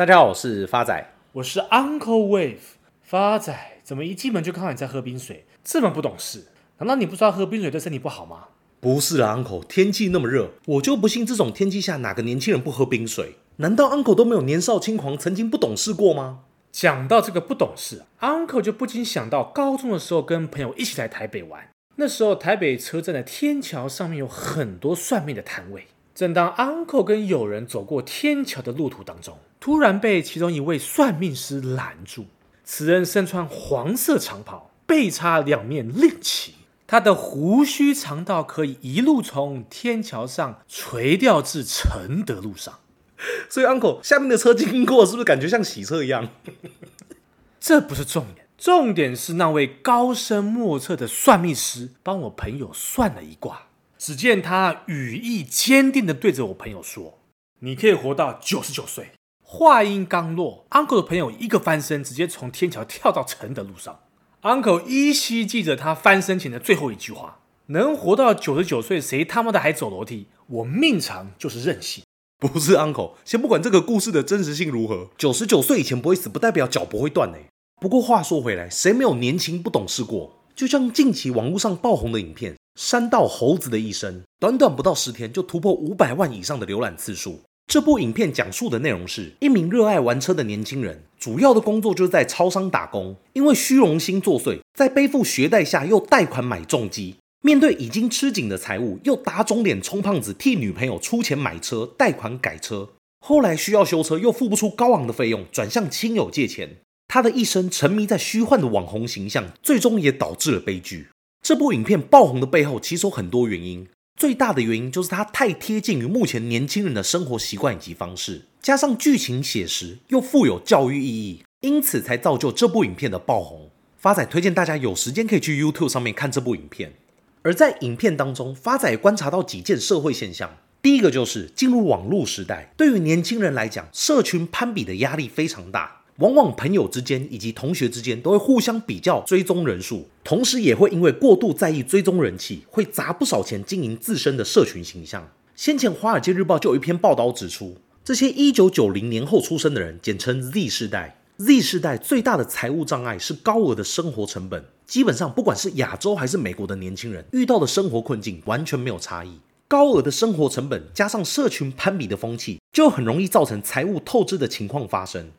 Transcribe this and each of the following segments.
大家好，我是发仔，我是 Uncle Wave。发仔，怎么一进门就看到你在喝冰水？这么不懂事？难道你不知道喝冰水对身体不好吗？不是啦，Uncle，天气那么热，我就不信这种天气下哪个年轻人不喝冰水？难道 Uncle 都没有年少轻狂，曾经不懂事过吗？讲到这个不懂事，Uncle 就不禁想到高中的时候跟朋友一起来台北玩，那时候台北车站的天桥上面有很多算命的摊位。正当 Uncle 跟友人走过天桥的路途当中，突然被其中一位算命师拦住。此人身穿黄色长袍，背插两面令旗，他的胡须长到可以一路从天桥上垂掉至承德路上。所以，Uncle 下面的车经过，是不是感觉像洗车一样？这不是重点，重点是那位高深莫测的算命师帮我朋友算了一卦。只见他语意坚定的对着我朋友说：“你可以活到九十九岁。”话音刚落，Uncle 的朋友一个翻身，直接从天桥跳到承德路上。Uncle 依稀记着他翻身前的最后一句话：“能活到九十九岁，谁他妈的还走楼梯？我命长就是任性。”不是 Uncle，先不管这个故事的真实性如何，九十九岁以前不会死，不代表脚不会断呢。不过话说回来，谁没有年轻不懂事过？就像近期网络上爆红的影片。山道猴子的一生，短短不到十天就突破五百万以上的浏览次数。这部影片讲述的内容是一名热爱玩车的年轻人，主要的工作就是在超商打工。因为虚荣心作祟，在背负学贷下又贷款买重机，面对已经吃紧的财务，又打肿脸充胖子替女朋友出钱买车、贷款改车。后来需要修车，又付不出高昂的费用，转向亲友借钱。他的一生沉迷在虚幻的网红形象，最终也导致了悲剧。这部影片爆红的背后，其实有很多原因。最大的原因就是它太贴近于目前年轻人的生活习惯以及方式，加上剧情写实又富有教育意义，因此才造就这部影片的爆红。发仔推荐大家有时间可以去 YouTube 上面看这部影片。而在影片当中，发仔观察到几件社会现象。第一个就是进入网络时代，对于年轻人来讲，社群攀比的压力非常大。往往朋友之间以及同学之间都会互相比较追踪人数，同时也会因为过度在意追踪人气，会砸不少钱经营自身的社群形象。先前《华尔街日报》就有一篇报道指出，这些一九九零年后出生的人，简称 Z 世代，Z 世代最大的财务障碍是高额的生活成本。基本上，不管是亚洲还是美国的年轻人，遇到的生活困境完全没有差异。高额的生活成本加上社群攀比的风气，就很容易造成财务透支的情况发生。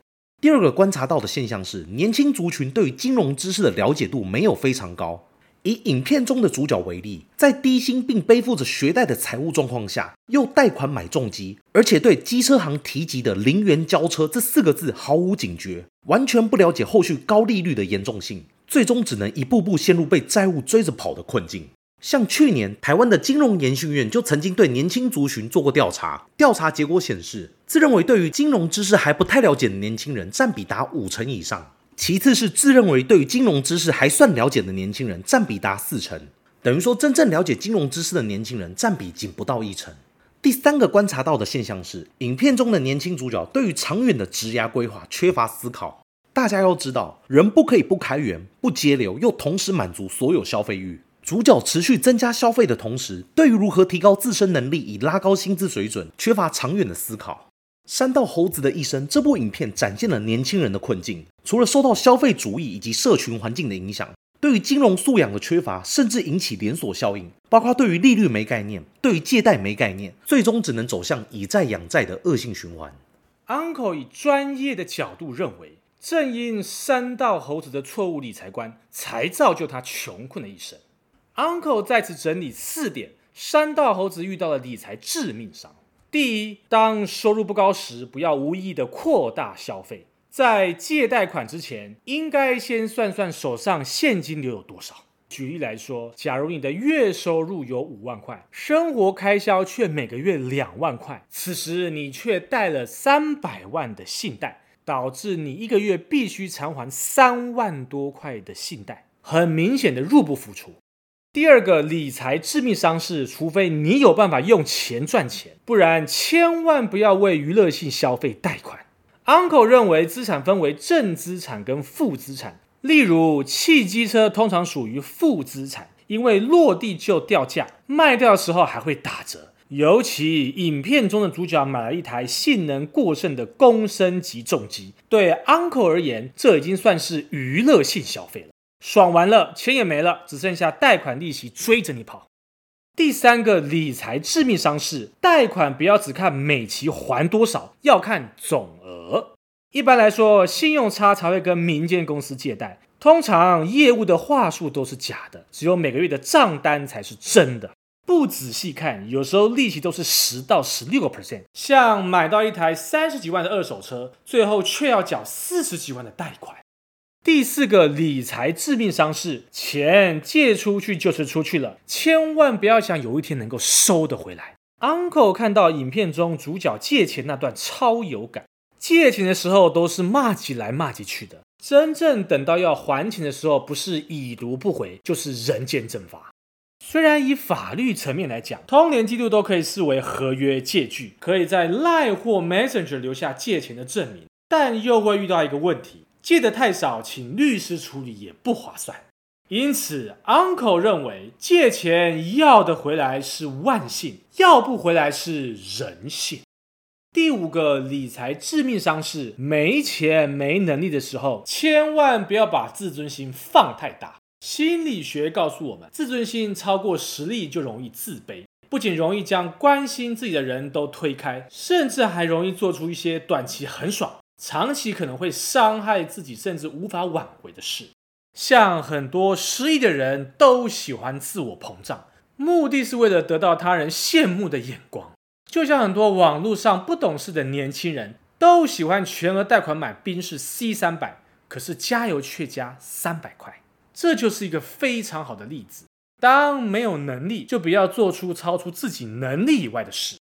第二个观察到的现象是，年轻族群对于金融知识的了解度没有非常高。以影片中的主角为例，在低薪并背负着学贷的财务状况下，又贷款买重机，而且对机车行提及的零元交车这四个字毫无警觉，完全不了解后续高利率的严重性，最终只能一步步陷入被债务追着跑的困境。像去年台湾的金融研训院就曾经对年轻族群做过调查，调查结果显示，自认为对于金融知识还不太了解的年轻人占比达五成以上，其次是自认为对于金融知识还算了解的年轻人占比达四成，等于说真正了解金融知识的年轻人占比仅不到一成。第三个观察到的现象是，影片中的年轻主角对于长远的职涯规划缺乏思考。大家要知道，人不可以不开源、不节流，又同时满足所有消费欲。主角持续增加消费的同时，对于如何提高自身能力以拉高薪资水准，缺乏长远的思考。山道猴子的一生这部影片展现了年轻人的困境，除了受到消费主义以及社群环境的影响，对于金融素养的缺乏，甚至引起连锁效应，包括对于利率没概念，对于借贷没概念，最终只能走向以债养债的恶性循环。Uncle 以专业的角度认为，正因山道猴子的错误理财观，才造就他穷困的一生。Uncle 在此整理四点，山道猴子遇到的理财致命伤。第一，当收入不高时，不要无意的扩大消费。在借贷款之前，应该先算算手上现金流有多少。举例来说，假如你的月收入有五万块，生活开销却每个月两万块，此时你却贷了三百万的信贷，导致你一个月必须偿还三万多块的信贷，很明显的入不敷出。第二个理财致命伤是，除非你有办法用钱赚钱，不然千万不要为娱乐性消费贷款。Uncle 认为资产分为正资产跟负资产，例如汽机车通常属于负资产，因为落地就掉价，卖掉的时候还会打折，尤其影片中的主角买了一台性能过剩的公升级重机，对 Uncle 而言，这已经算是娱乐性消费了。爽完了，钱也没了，只剩下贷款利息追着你跑。第三个理财致命伤是，贷款不要只看每期还多少，要看总额。一般来说，信用差才会跟民间公司借贷，通常业务的话术都是假的，只有每个月的账单才是真的。不仔细看，有时候利息都是十到十六个 percent。像买到一台三十几万的二手车，最后却要缴四十几万的贷款。第四个理财致命伤是，钱借出去就是出去了，千万不要想有一天能够收得回来。Uncle 看到影片中主角借钱那段超有感，借钱的时候都是骂起来骂起去的，真正等到要还钱的时候，不是已读不回，就是人间蒸发。虽然以法律层面来讲，通联记录都可以视为合约借据，可以在 Line 或 Messenger 留下借钱的证明，但又会遇到一个问题：借的太少，请律师处理也不划算。因此，Uncle 认为借钱要得回来是万幸，要不回来是人性。第五个理财致命伤是没钱没能力的时候，千万不要把自尊心放太大。心理学告诉我们，自尊心超过实力就容易自卑，不仅容易将关心自己的人都推开，甚至还容易做出一些短期很爽，长期可能会伤害自己甚至无法挽回的事。像很多失意的人都喜欢自我膨胀，目的是为了得到他人羡慕的眼光。就像很多网络上不懂事的年轻人都喜欢全额贷款买宾士 C 三百，可是加油却加三百块。这就是一个非常好的例子。当没有能力，就不要做出超出自己能力以外的事。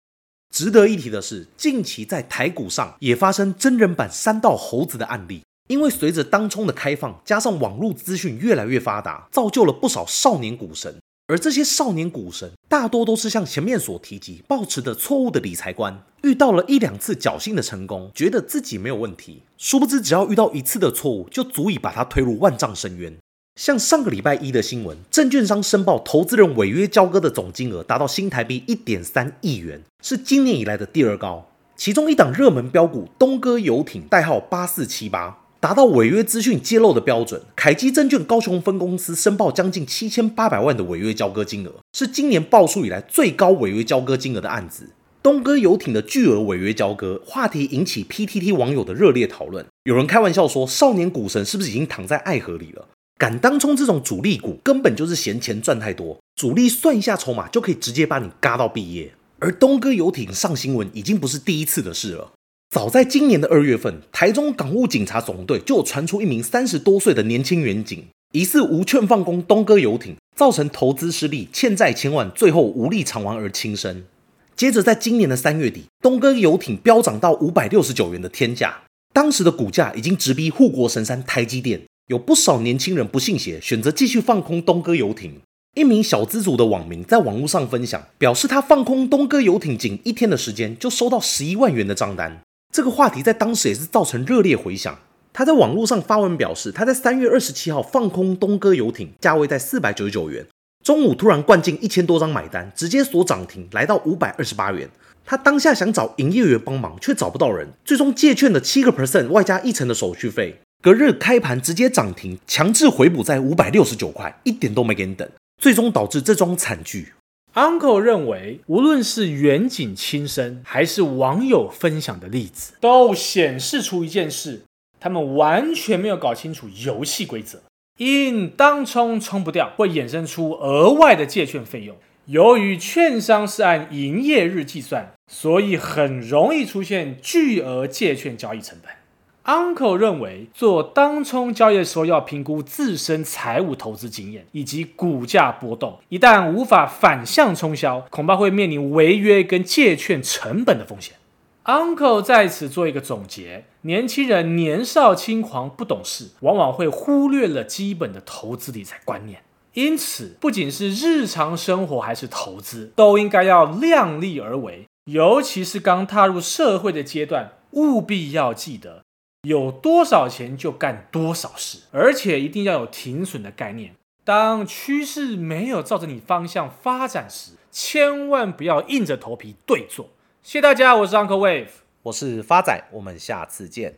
值得一提的是，近期在台股上也发生真人版三道猴子的案例。因为随着当冲的开放，加上网络资讯越来越发达，造就了不少少年股神。而这些少年股神大多都是像前面所提及，抱持的错误的理财观，遇到了一两次侥幸的成功，觉得自己没有问题，殊不知只要遇到一次的错误，就足以把他推入万丈深渊。像上个礼拜一的新闻，证券商申报投资人违约交割的总金额达到新台币一点三亿元，是今年以来的第二高。其中一档热门标股东哥游艇，代号八四七八，达到违约资讯揭露的标准。凯基证券高雄分公司申报将近七千八百万的违约交割金额，是今年爆出以来最高违约交割金额的案子。东哥游艇的巨额违约交割话题引起 PTT 网友的热烈讨论，有人开玩笑说：“少年股神是不是已经躺在爱河里了？”敢当冲这种主力股，根本就是嫌钱赚太多。主力算一下筹码，就可以直接把你嘎到毕业。而东哥游艇上新闻，已经不是第一次的事了。早在今年的二月份，台中港务警察总队就有传出一名三十多岁的年轻员警，疑似无券放工东哥游艇，造成投资失利，欠债千万，最后无力偿还而轻生。接着，在今年的三月底，东哥游艇飙涨到五百六十九元的天价，当时的股价已经直逼护国神山台积电。有不少年轻人不信邪，选择继续放空东哥游艇。一名小资族的网民在网络上分享，表示他放空东哥游艇仅一天的时间就收到十一万元的账单。这个话题在当时也是造成热烈回响。他在网络上发文表示，他在三月二十七号放空东哥游艇，价位在四百九十九元，中午突然灌进一千多张买单，直接锁涨停，来到五百二十八元。他当下想找营业员帮忙，却找不到人，最终借券的七个 percent 外加一成的手续费。隔日开盘直接涨停，强制回补在五百六十九块，一点都没给你等，最终导致这桩惨剧。Uncle 认为，无论是远景亲身，还是网友分享的例子，都显示出一件事：他们完全没有搞清楚游戏规则。因当冲冲不掉，会衍生出额外的借券费用。由于券商是按营业日计算，所以很容易出现巨额借券交易成本。Uncle 认为，做当冲交易的时候要评估自身财务投资经验以及股价波动，一旦无法反向冲销，恐怕会面临违约跟借券成本的风险。Uncle 在此做一个总结：年轻人年少轻狂不懂事，往往会忽略了基本的投资理财观念。因此，不仅是日常生活还是投资，都应该要量力而为，尤其是刚踏入社会的阶段，务必要记得。有多少钱就干多少事，而且一定要有停损的概念，当趋势没有照着你方向发展时，千万不要硬着头皮对做。谢谢大家，我是 Uncle Wave，我是发仔，我们下次见。